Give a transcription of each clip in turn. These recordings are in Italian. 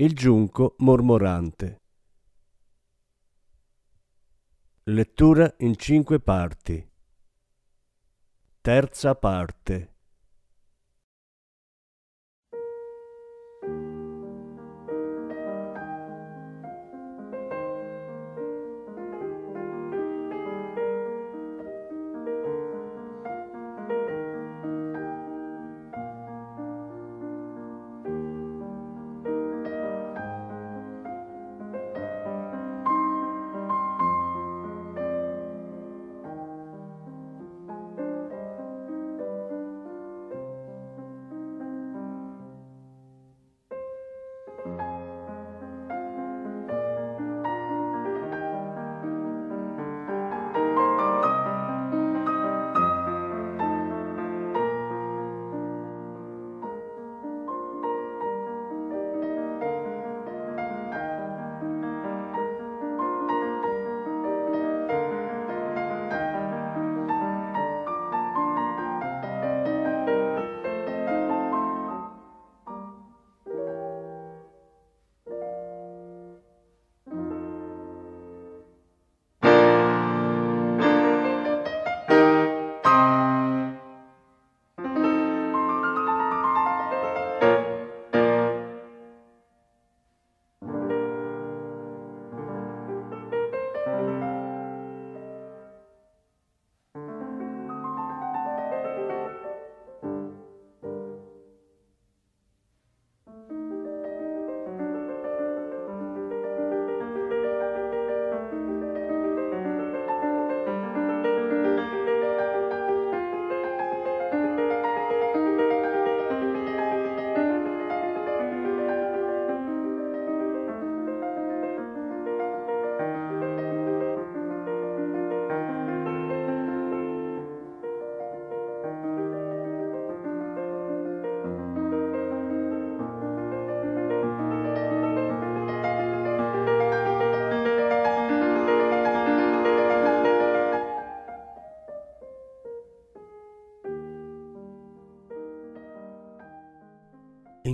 il giunco mormorante. Lettura in cinque parti. Terza parte.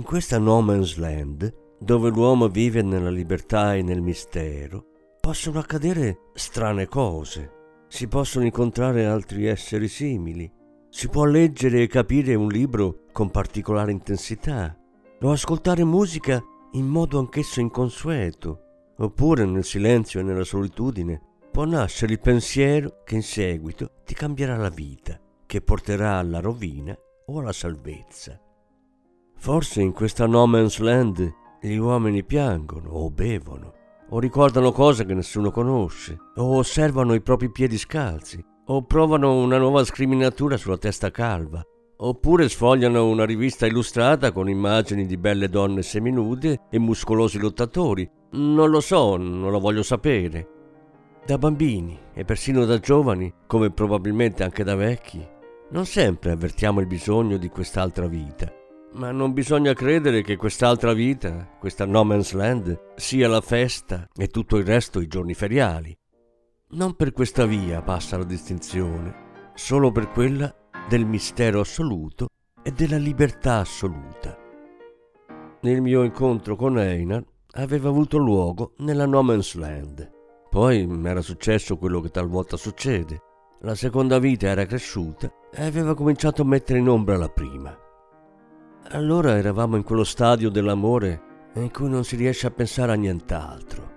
Questa no man's land, dove l'uomo vive nella libertà e nel mistero, possono accadere strane cose, si possono incontrare altri esseri simili, si può leggere e capire un libro con particolare intensità, o ascoltare musica in modo anch'esso inconsueto, oppure nel silenzio e nella solitudine può nascere il pensiero che in seguito ti cambierà la vita, che porterà alla rovina o alla salvezza. Forse in questa no man's land gli uomini piangono o bevono, o ricordano cose che nessuno conosce, o osservano i propri piedi scalzi, o provano una nuova scriminatura sulla testa calva, oppure sfogliano una rivista illustrata con immagini di belle donne seminude e muscolosi lottatori. Non lo so, non lo voglio sapere. Da bambini e persino da giovani, come probabilmente anche da vecchi, non sempre avvertiamo il bisogno di quest'altra vita ma non bisogna credere che quest'altra vita, questa no man's land, sia la festa e tutto il resto i giorni feriali. Non per questa via passa la distinzione, solo per quella del mistero assoluto e della libertà assoluta. Il mio incontro con Einar aveva avuto luogo nella no man's land. Poi mi era successo quello che talvolta succede. La seconda vita era cresciuta e aveva cominciato a mettere in ombra la prima. Allora eravamo in quello stadio dell'amore in cui non si riesce a pensare a nient'altro.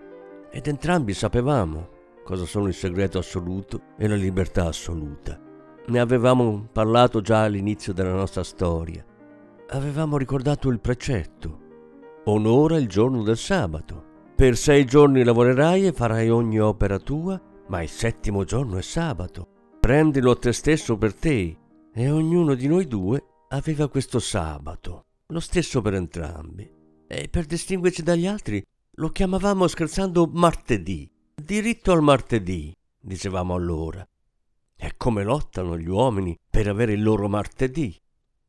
Ed entrambi sapevamo cosa sono il segreto assoluto e la libertà assoluta. Ne avevamo parlato già all'inizio della nostra storia. Avevamo ricordato il precetto. Onora il giorno del sabato. Per sei giorni lavorerai e farai ogni opera tua, ma il settimo giorno è sabato. Prendilo a te stesso per te e ognuno di noi due aveva questo sabato, lo stesso per entrambi, e per distinguerci dagli altri lo chiamavamo scherzando martedì, diritto al martedì, dicevamo allora. E come lottano gli uomini per avere il loro martedì,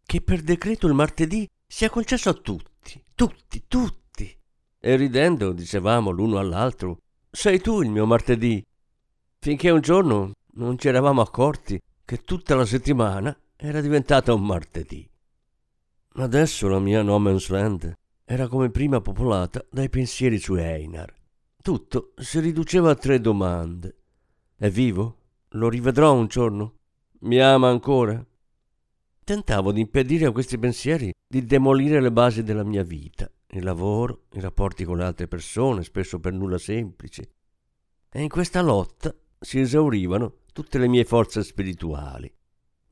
che per decreto il martedì sia concesso a tutti, tutti, tutti. E ridendo dicevamo l'uno all'altro, sei tu il mio martedì. Finché un giorno non ci eravamo accorti che tutta la settimana era diventata un martedì. Adesso la mia No Man's Land era come prima popolata dai pensieri su Einar. Tutto si riduceva a tre domande. È vivo? Lo rivedrò un giorno? Mi ama ancora? Tentavo di impedire a questi pensieri di demolire le basi della mia vita, il lavoro, i rapporti con le altre persone, spesso per nulla semplici. E in questa lotta si esaurivano tutte le mie forze spirituali.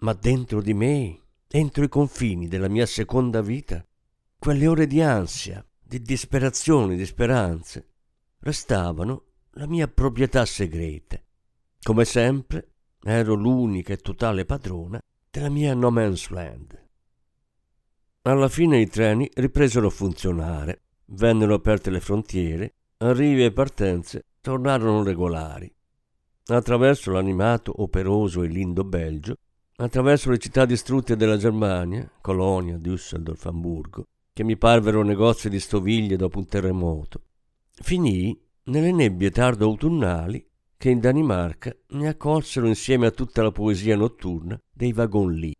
Ma dentro di me entro i confini della mia seconda vita, quelle ore di ansia, di disperazione, di speranze, restavano la mia proprietà segreta. Come sempre, ero l'unica e totale padrona della mia no man's land. Alla fine i treni ripresero a funzionare, vennero aperte le frontiere, arrivi e partenze tornarono regolari. Attraverso l'animato, operoso e lindo Belgio attraverso le città distrutte della Germania, Colonia, Düsseldorf, Hamburgo, che mi parvero negozi di stoviglie dopo un terremoto, finii nelle nebbie tardo autunnali che in Danimarca mi accolsero insieme a tutta la poesia notturna dei vagon lì,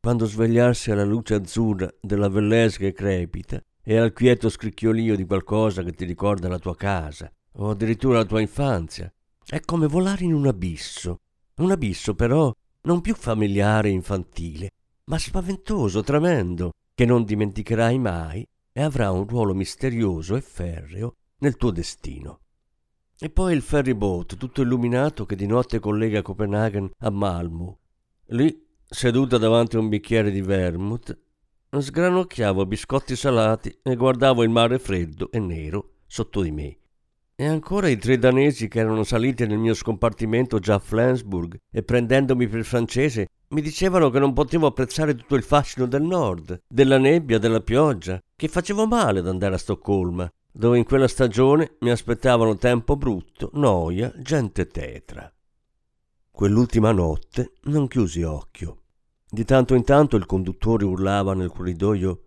quando svegliarsi alla luce azzurra della Vellese che crepita e al quieto scricchiolio di qualcosa che ti ricorda la tua casa o addirittura la tua infanzia, è come volare in un abisso, un abisso però non più familiare e infantile, ma spaventoso, tremendo, che non dimenticherai mai e avrà un ruolo misterioso e ferreo nel tuo destino. E poi il ferry boat, tutto illuminato, che di notte collega Copenaghen a Malmo. Lì, seduta davanti a un bicchiere di vermouth, sgranocchiavo biscotti salati e guardavo il mare freddo e nero sotto di me. E ancora i tre danesi che erano saliti nel mio scompartimento già a Flensburg e prendendomi per francese mi dicevano che non potevo apprezzare tutto il fascino del nord, della nebbia, della pioggia, che facevo male ad andare a Stoccolma, dove in quella stagione mi aspettavano tempo brutto, noia, gente tetra. Quell'ultima notte non chiusi occhio. Di tanto in tanto il conduttore urlava nel corridoio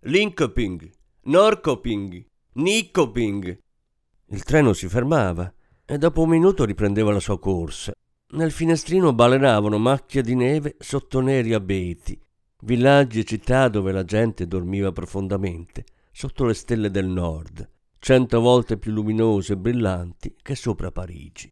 Linkoping, Norkoping, Nikoping il treno si fermava e dopo un minuto riprendeva la sua corsa. Nel finestrino baleravano macchie di neve sotto neri abeti, villaggi e città dove la gente dormiva profondamente, sotto le stelle del nord, cento volte più luminose e brillanti che sopra Parigi.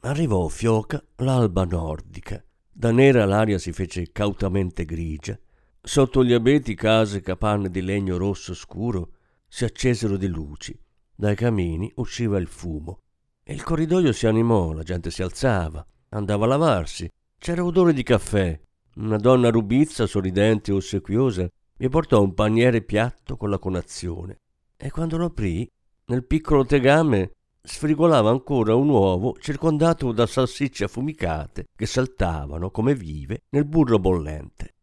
Arrivò fioca l'alba nordica. Da nera l'aria si fece cautamente grigia. Sotto gli abeti case e capanne di legno rosso scuro si accesero di luci dai camini usciva il fumo e il corridoio si animò, la gente si alzava, andava a lavarsi, c'era odore di caffè. Una donna rubizza, sorridente e ossequiosa, mi portò un paniere piatto con la conazione e quando lo aprì, nel piccolo tegame sfrigolava ancora un uovo circondato da salsicce affumicate che saltavano come vive nel burro bollente.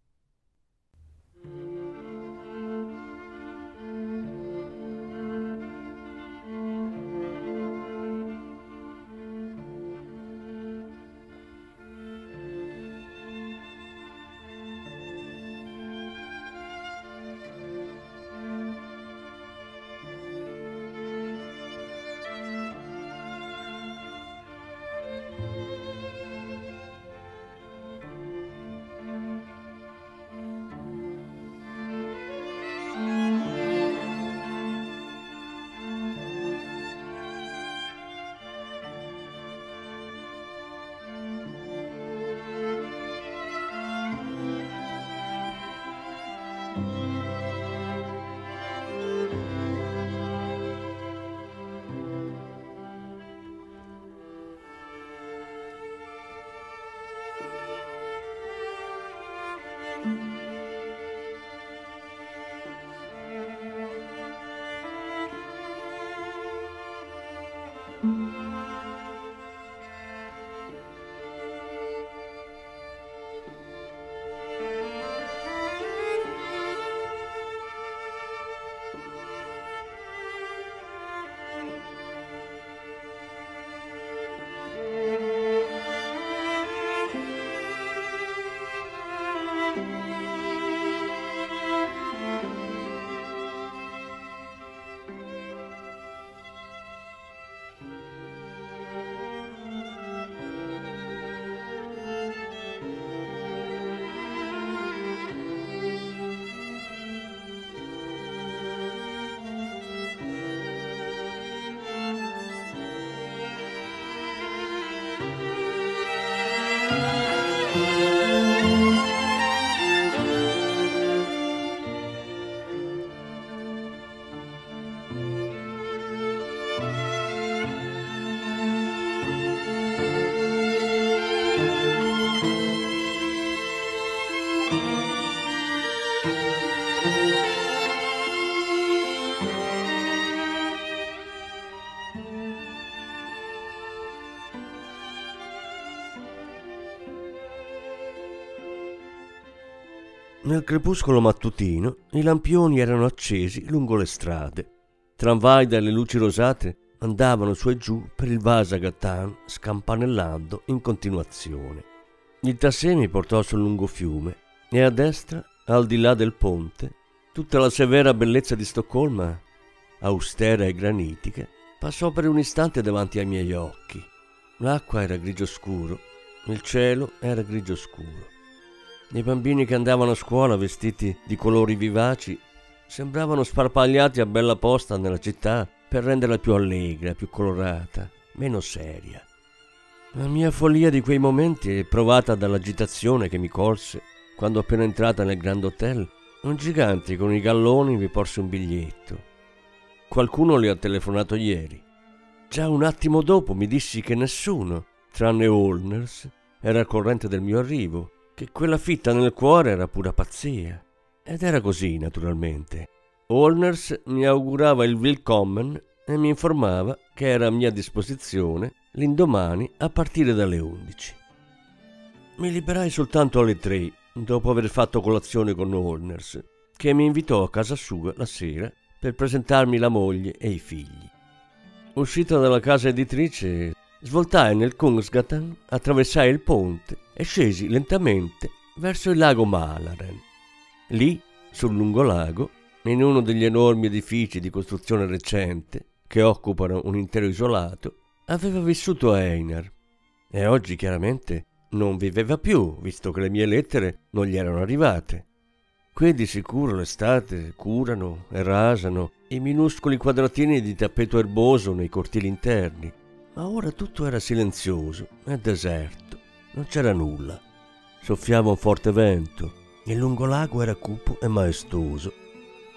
Nel crepuscolo mattutino i lampioni erano accesi lungo le strade. Tramvai dalle luci rosate andavano su e giù per il Vasagatan scampanellando in continuazione. Il tassè mi portò sul lungo fiume e a destra, al di là del ponte, tutta la severa bellezza di Stoccolma, austera e granitica, passò per un istante davanti ai miei occhi. L'acqua era grigio scuro, il cielo era grigio scuro. I bambini che andavano a scuola vestiti di colori vivaci sembravano sparpagliati a bella posta nella città per renderla più allegra, più colorata, meno seria. La mia follia di quei momenti è provata dall'agitazione che mi colse quando appena entrata nel Grand Hotel un gigante con i galloni mi porse un biglietto. Qualcuno le ha telefonato ieri. Già un attimo dopo mi dissi che nessuno, tranne Holners, era al corrente del mio arrivo, che quella fitta nel cuore era pura pazzia. Ed era così, naturalmente. Holners mi augurava il willkommen e mi informava che era a mia disposizione l'indomani a partire dalle 11. Mi liberai soltanto alle 3, dopo aver fatto colazione con Holners, che mi invitò a casa sua la sera per presentarmi la moglie e i figli. Uscita dalla casa editrice, svoltai nel Kungsgatan, attraversai il ponte e scesi lentamente verso il lago Malaren. Lì, sul lungolago, in uno degli enormi edifici di costruzione recente che occupano un intero isolato, aveva vissuto Einar e oggi chiaramente non viveva più, visto che le mie lettere non gli erano arrivate. Qui di sicuro l'estate curano e rasano i minuscoli quadratini di tappeto erboso nei cortili interni, ma ora tutto era silenzioso e deserto, non c'era nulla. Soffiava un forte vento, il lungolago era cupo e maestoso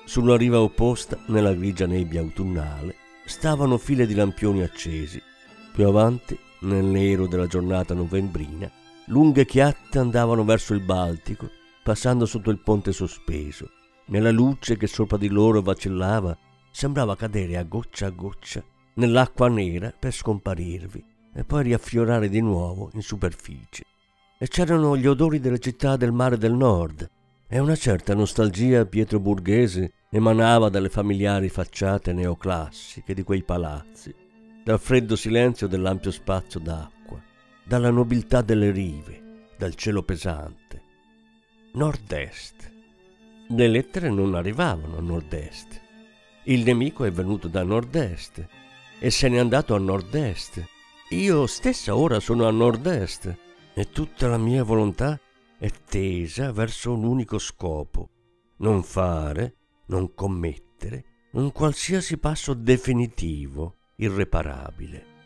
sulla riva opposta, nella grigia nebbia autunnale, stavano file di lampioni accesi. Più avanti, nel nero della giornata novembrina, lunghe chiatte andavano verso il Baltico, passando sotto il ponte sospeso. Nella luce che sopra di loro vacillava, sembrava cadere a goccia a goccia nell'acqua nera per scomparirvi e poi riaffiorare di nuovo in superficie. E c'erano gli odori delle città del mare del nord e una certa nostalgia pietroburghese emanava dalle familiari facciate neoclassiche di quei palazzi, dal freddo silenzio dell'ampio spazio d'acqua, dalla nobiltà delle rive, dal cielo pesante. Nord-est. Le lettere non arrivavano a nord-est. Il nemico è venuto da nord-est e se n'è andato a nord-est. Io stessa ora sono a nord-est e tutta la mia volontà è tesa verso un unico scopo, non fare non commettere un qualsiasi passo definitivo, irreparabile.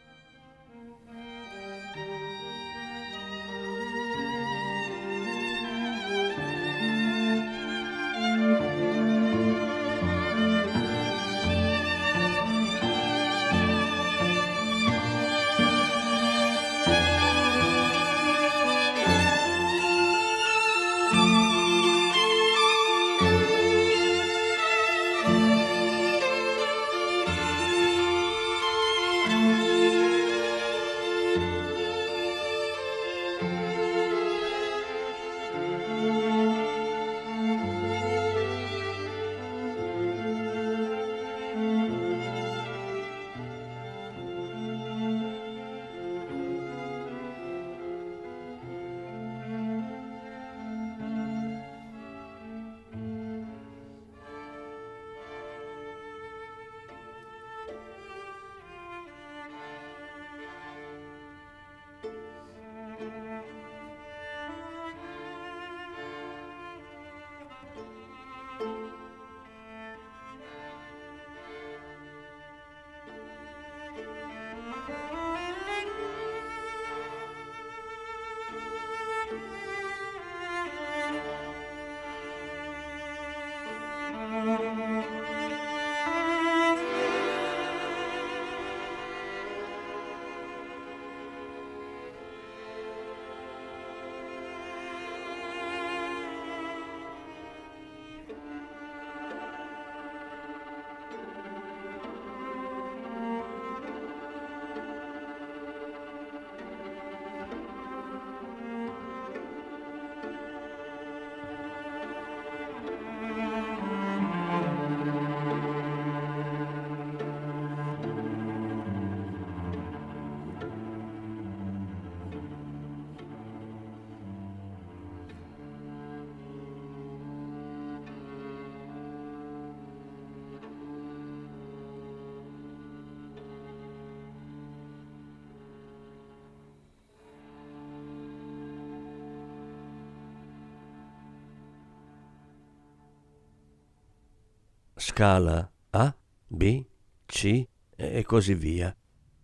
Scala A, B, C e così via.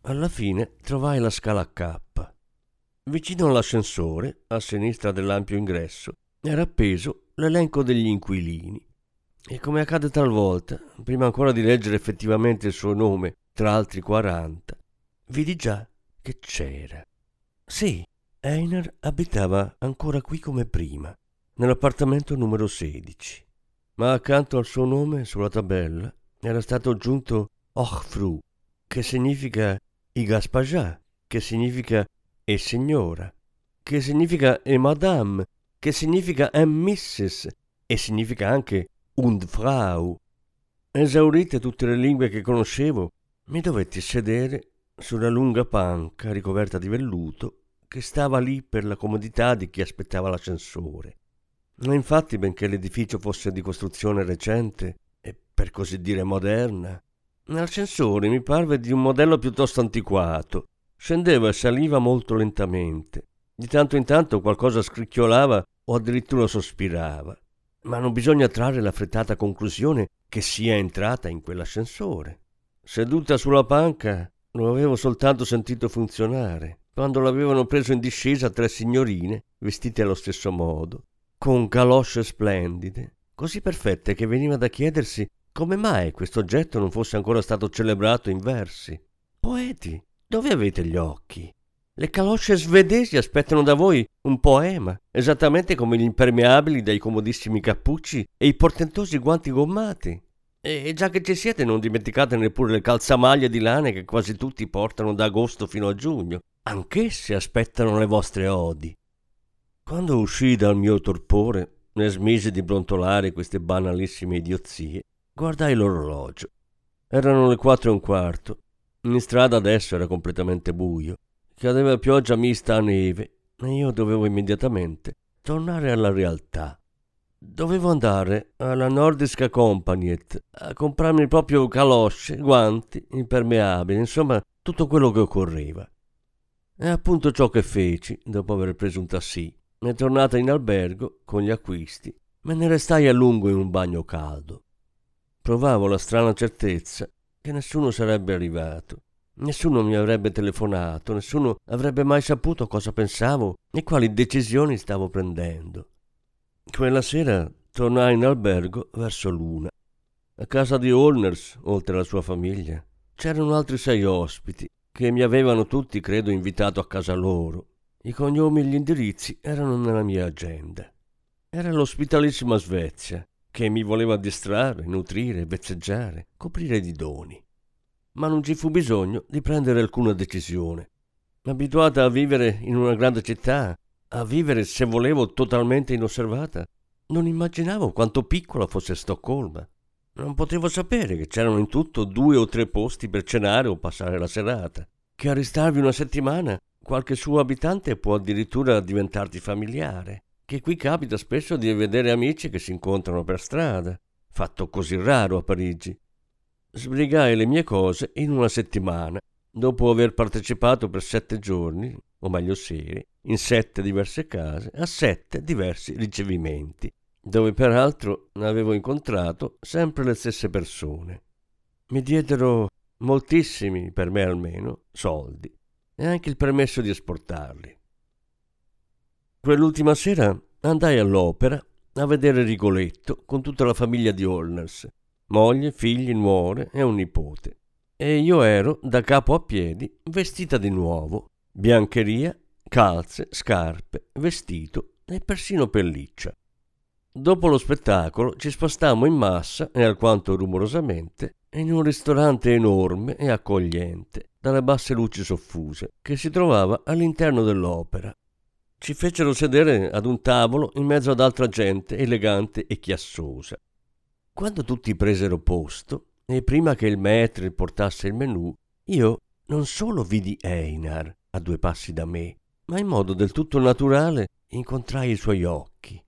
Alla fine trovai la scala K. Vicino all'ascensore, a sinistra dell'ampio ingresso, era appeso l'elenco degli inquilini. E come accade talvolta, prima ancora di leggere effettivamente il suo nome tra altri 40, vidi già che c'era. Sì, Einer abitava ancora qui come prima, nell'appartamento numero 16. Ma accanto al suo nome, sulla tabella, era stato aggiunto Ochfru, che significa i Gaspajà, che significa e signora, che significa e madame, che significa e missis e significa anche und Frau. Esaurite tutte le lingue che conoscevo, mi dovetti sedere sulla lunga panca ricoperta di velluto che stava lì per la comodità di chi aspettava l'ascensore. Infatti, benché l'edificio fosse di costruzione recente e per così dire moderna, l'ascensore mi parve di un modello piuttosto antiquato. Scendeva e saliva molto lentamente. Di tanto in tanto qualcosa scricchiolava o addirittura sospirava ma non bisogna trarre la frettata conclusione che sia entrata in quell'ascensore. Seduta sulla panca, lo avevo soltanto sentito funzionare, quando l'avevano preso in discesa tre signorine, vestite allo stesso modo, con calosce splendide, così perfette che veniva da chiedersi come mai questo oggetto non fosse ancora stato celebrato in versi. Poeti, dove avete gli occhi? Le calosce svedesi aspettano da voi un poema, esattamente come gli impermeabili dai comodissimi cappucci e i portentosi guanti gommati. E già che ci siete, non dimenticate neppure le calzamaglie di lane che quasi tutti portano da agosto fino a giugno. Anch'esse aspettano le vostre odi. Quando uscii dal mio torpore e smisi di brontolare queste banalissime idiozie, guardai l'orologio. Erano le quattro e un quarto. In strada adesso era completamente buio Cadeva pioggia mista a neve e io dovevo immediatamente tornare alla realtà. Dovevo andare alla Nordiska Compagniet a comprarmi proprio calosce, guanti, impermeabili, insomma tutto quello che occorreva. È appunto ciò che feci dopo aver preso un tassì. E tornata in albergo con gli acquisti, me ne restai a lungo in un bagno caldo. Provavo la strana certezza che nessuno sarebbe arrivato Nessuno mi avrebbe telefonato, nessuno avrebbe mai saputo cosa pensavo e quali decisioni stavo prendendo. Quella sera tornai in albergo verso l'una. A casa di Holners, oltre alla sua famiglia, c'erano altri sei ospiti che mi avevano tutti, credo, invitato a casa loro. I cognomi e gli indirizzi erano nella mia agenda. Era l'ospitalissima Svezia, che mi voleva distrarre, nutrire, vezzeggiare, coprire di doni ma non ci fu bisogno di prendere alcuna decisione. Abituata a vivere in una grande città, a vivere, se volevo, totalmente inosservata, non immaginavo quanto piccola fosse Stoccolma. Non potevo sapere che c'erano in tutto due o tre posti per cenare o passare la serata, che a restarvi una settimana qualche suo abitante può addirittura diventarti familiare, che qui capita spesso di vedere amici che si incontrano per strada, fatto così raro a Parigi. Sbrigai le mie cose in una settimana, dopo aver partecipato per sette giorni, o meglio sere, in sette diverse case, a sette diversi ricevimenti, dove peraltro avevo incontrato sempre le stesse persone. Mi diedero moltissimi, per me almeno, soldi e anche il permesso di esportarli. Quell'ultima sera andai all'opera a vedere Rigoletto con tutta la famiglia di Holners moglie, figli, nuore e un nipote. E io ero da capo a piedi vestita di nuovo, biancheria, calze, scarpe, vestito e persino pelliccia. Dopo lo spettacolo ci spostammo in massa e alquanto rumorosamente in un ristorante enorme e accogliente, dalle basse luci soffuse, che si trovava all'interno dell'opera. Ci fecero sedere ad un tavolo in mezzo ad altra gente elegante e chiassosa. Quando tutti presero posto, e prima che il maître portasse il menù, io non solo vidi Einar a due passi da me, ma in modo del tutto naturale incontrai i suoi occhi.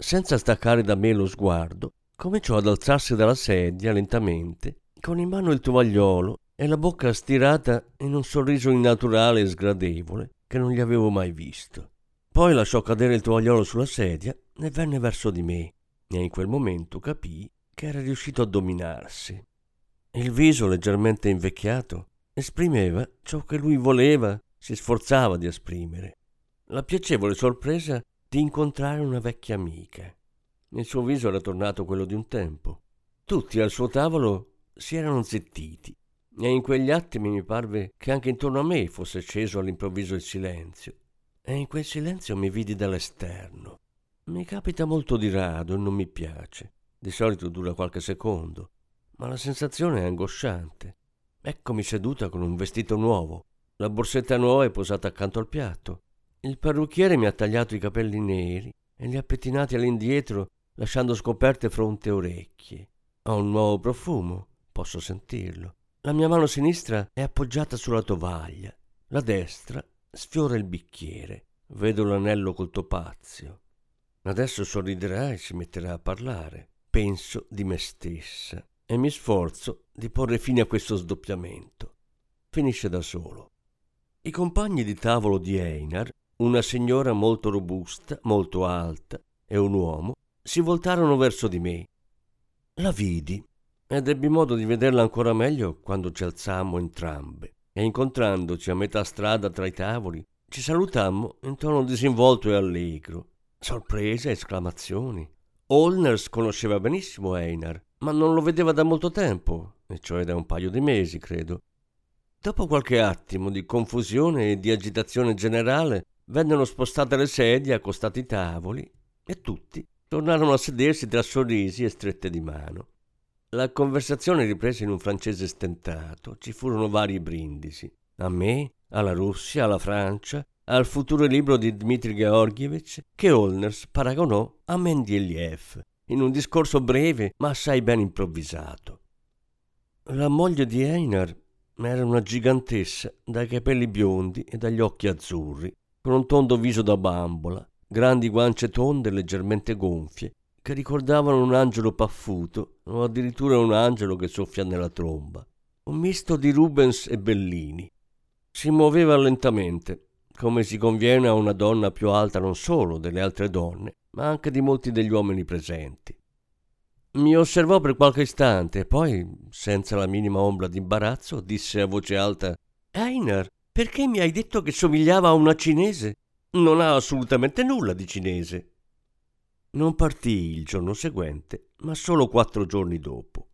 Senza staccare da me lo sguardo, cominciò ad alzarsi dalla sedia lentamente, con in mano il tovagliolo e la bocca stirata in un sorriso innaturale e sgradevole che non gli avevo mai visto. Poi lasciò cadere il tovagliolo sulla sedia e venne verso di me, e in quel momento capii che era riuscito a dominarsi. Il viso leggermente invecchiato esprimeva ciò che lui voleva, si sforzava di esprimere. La piacevole sorpresa di incontrare una vecchia amica. Il suo viso era tornato quello di un tempo. Tutti al suo tavolo si erano zittiti e in quegli attimi mi parve che anche intorno a me fosse sceso all'improvviso il silenzio. E in quel silenzio mi vidi dall'esterno. Mi capita molto di rado e non mi piace. Di solito dura qualche secondo, ma la sensazione è angosciante. Eccomi seduta con un vestito nuovo. La borsetta nuova è posata accanto al piatto. Il parrucchiere mi ha tagliato i capelli neri e li ha pettinati all'indietro, lasciando scoperte fronte e orecchie. Ho un nuovo profumo, posso sentirlo. La mia mano sinistra è appoggiata sulla tovaglia, la destra sfiora il bicchiere. Vedo l'anello col topazio. Adesso sorriderà e si metterà a parlare. Penso di me stessa e mi sforzo di porre fine a questo sdoppiamento. Finisce da solo. I compagni di tavolo di Einar, una signora molto robusta, molto alta, e un uomo, si voltarono verso di me. La vidi ed ebbi modo di vederla ancora meglio quando ci alzammo entrambe e incontrandoci a metà strada tra i tavoli ci salutammo in tono disinvolto e allegro. Sorprese, esclamazioni. Holners conosceva benissimo Einar, ma non lo vedeva da molto tempo, e cioè da un paio di mesi, credo. Dopo qualche attimo di confusione e di agitazione generale, vennero spostate le sedie accostati i tavoli e tutti tornarono a sedersi tra sorrisi e strette di mano. La conversazione riprese in un francese stentato. Ci furono vari brindisi. A me, alla Russia, alla Francia, al futuro libro di Dmitri Georgievich che Olners paragonò a Mendeleev in un discorso breve ma assai ben improvvisato. La moglie di Einar era una gigantessa dai capelli biondi e dagli occhi azzurri, con un tondo viso da bambola, grandi guance tonde leggermente gonfie che ricordavano un angelo paffuto o addirittura un angelo che soffia nella tromba. Un misto di Rubens e Bellini. Si muoveva lentamente, come si conviene a una donna più alta non solo delle altre donne, ma anche di molti degli uomini presenti. Mi osservò per qualche istante e poi, senza la minima ombra d'imbarazzo, disse a voce alta Einar, perché mi hai detto che somigliava a una cinese? Non ha assolutamente nulla di cinese. Non partii il giorno seguente, ma solo quattro giorni dopo.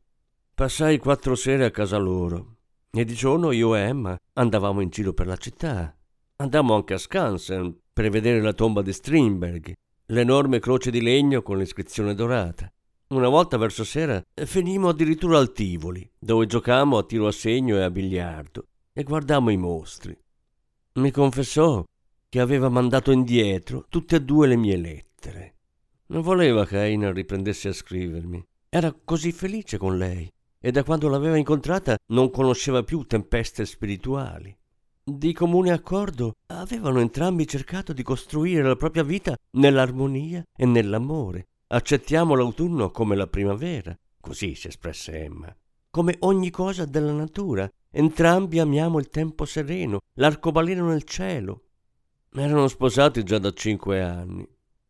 Passai quattro sere a casa loro e di giorno io e Emma andavamo in giro per la città. Andammo anche a Skansen per vedere la tomba di Strindberg, l'enorme croce di legno con l'iscrizione dorata. Una volta verso sera finimmo addirittura al Tivoli, dove giocammo a tiro a segno e a biliardo e guardammo i mostri. Mi confessò che aveva mandato indietro tutte e due le mie lettere. Non voleva che Einar riprendesse a scrivermi. Era così felice con lei e da quando l'aveva incontrata non conosceva più tempeste spirituali. Di comune accordo avevano entrambi cercato di costruire la propria vita nell'armonia e nell'amore. Accettiamo l'autunno come la primavera, così si espresse Emma, come ogni cosa della natura. Entrambi amiamo il tempo sereno, l'arcobaleno nel cielo. Erano sposati già da cinque anni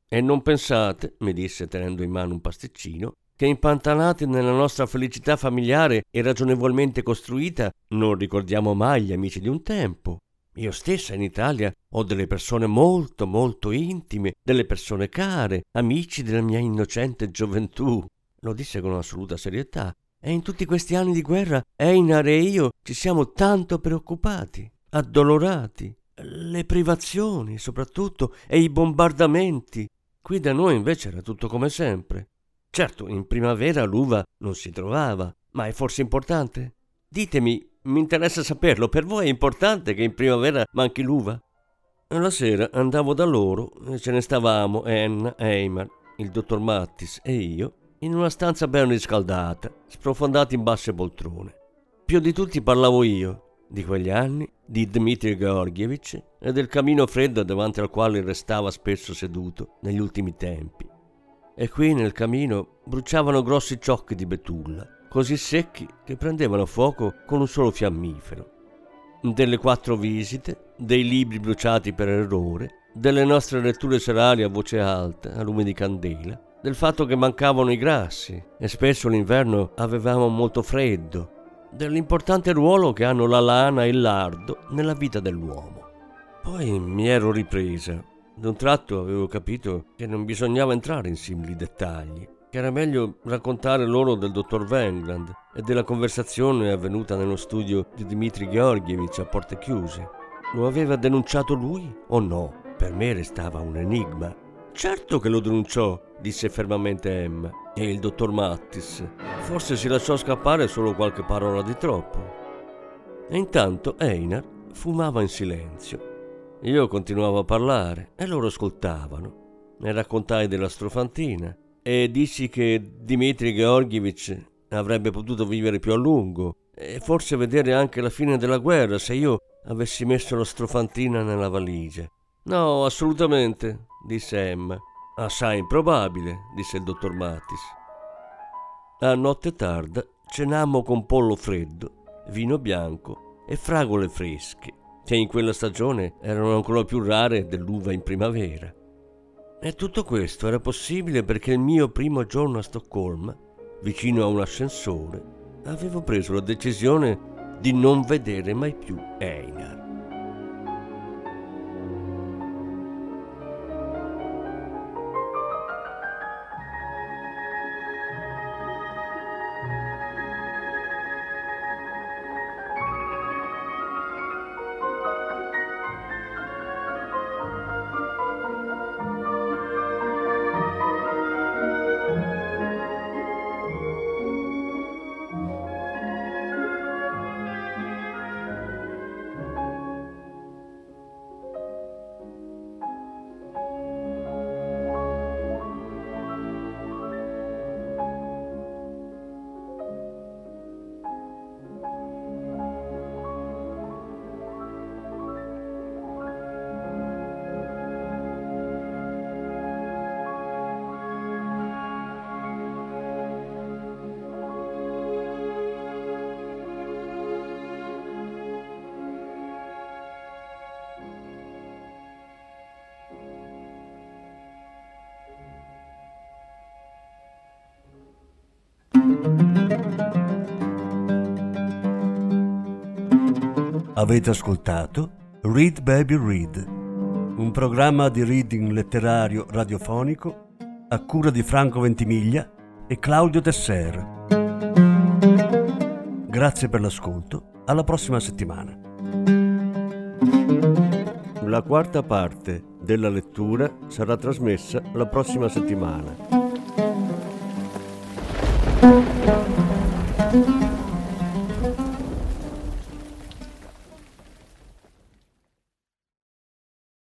e non pensate, mi disse tenendo in mano un pasticcino, che impantanati nella nostra felicità familiare e ragionevolmente costruita non ricordiamo mai gli amici di un tempo. Io stessa in Italia ho delle persone molto molto intime, delle persone care, amici della mia innocente gioventù. Lo disse con assoluta serietà. E in tutti questi anni di guerra Einar e io ci siamo tanto preoccupati, addolorati. Le privazioni, soprattutto, e i bombardamenti, Qui da noi invece era tutto come sempre. Certo, in primavera l'uva non si trovava, ma è forse importante? Ditemi, mi interessa saperlo, per voi è importante che in primavera manchi l'uva? La sera andavo da loro ce ne stavamo Anna, Eimer, il dottor Mattis e io in una stanza ben riscaldata, sprofondati in basse poltrone. Più di tutti parlavo io, di quegli anni, di Dmitri Georgievich e del camino freddo davanti al quale restava spesso seduto negli ultimi tempi. E qui nel camino bruciavano grossi ciocchi di betulla, così secchi che prendevano fuoco con un solo fiammifero. Delle quattro visite, dei libri bruciati per errore, delle nostre letture serali a voce alta, a lume di candela, del fatto che mancavano i grassi e spesso l'inverno avevamo molto freddo, dell'importante ruolo che hanno la lana e il lardo nella vita dell'uomo. Poi mi ero ripresa. D'un tratto avevo capito che non bisognava entrare in simili dettagli, che era meglio raccontare loro del dottor Wengland e della conversazione avvenuta nello studio di Dmitri Georgievich a porte chiuse. Lo aveva denunciato lui o no? Per me restava un enigma. Certo che lo denunciò, disse fermamente Emma, e il dottor Mattis. Forse si lasciò scappare solo qualche parola di troppo. E intanto Einar fumava in silenzio. Io continuavo a parlare e loro ascoltavano. Ne raccontai della strofantina e dissi che Dmitri Georgievich avrebbe potuto vivere più a lungo e forse vedere anche la fine della guerra se io avessi messo la strofantina nella valigia. No, assolutamente, disse Emma. Assai improbabile, disse il dottor Mattis. A notte tarda cenammo con pollo freddo, vino bianco e fragole fresche, che in quella stagione erano ancora più rare dell'uva in primavera. E tutto questo era possibile perché il mio primo giorno a Stoccolma, vicino a un ascensore, avevo preso la decisione di non vedere mai più Einar. Avete ascoltato Read Baby Read, un programma di reading letterario radiofonico a cura di Franco Ventimiglia e Claudio Tesser. Grazie per l'ascolto, alla prossima settimana. La quarta parte della lettura sarà trasmessa la prossima settimana.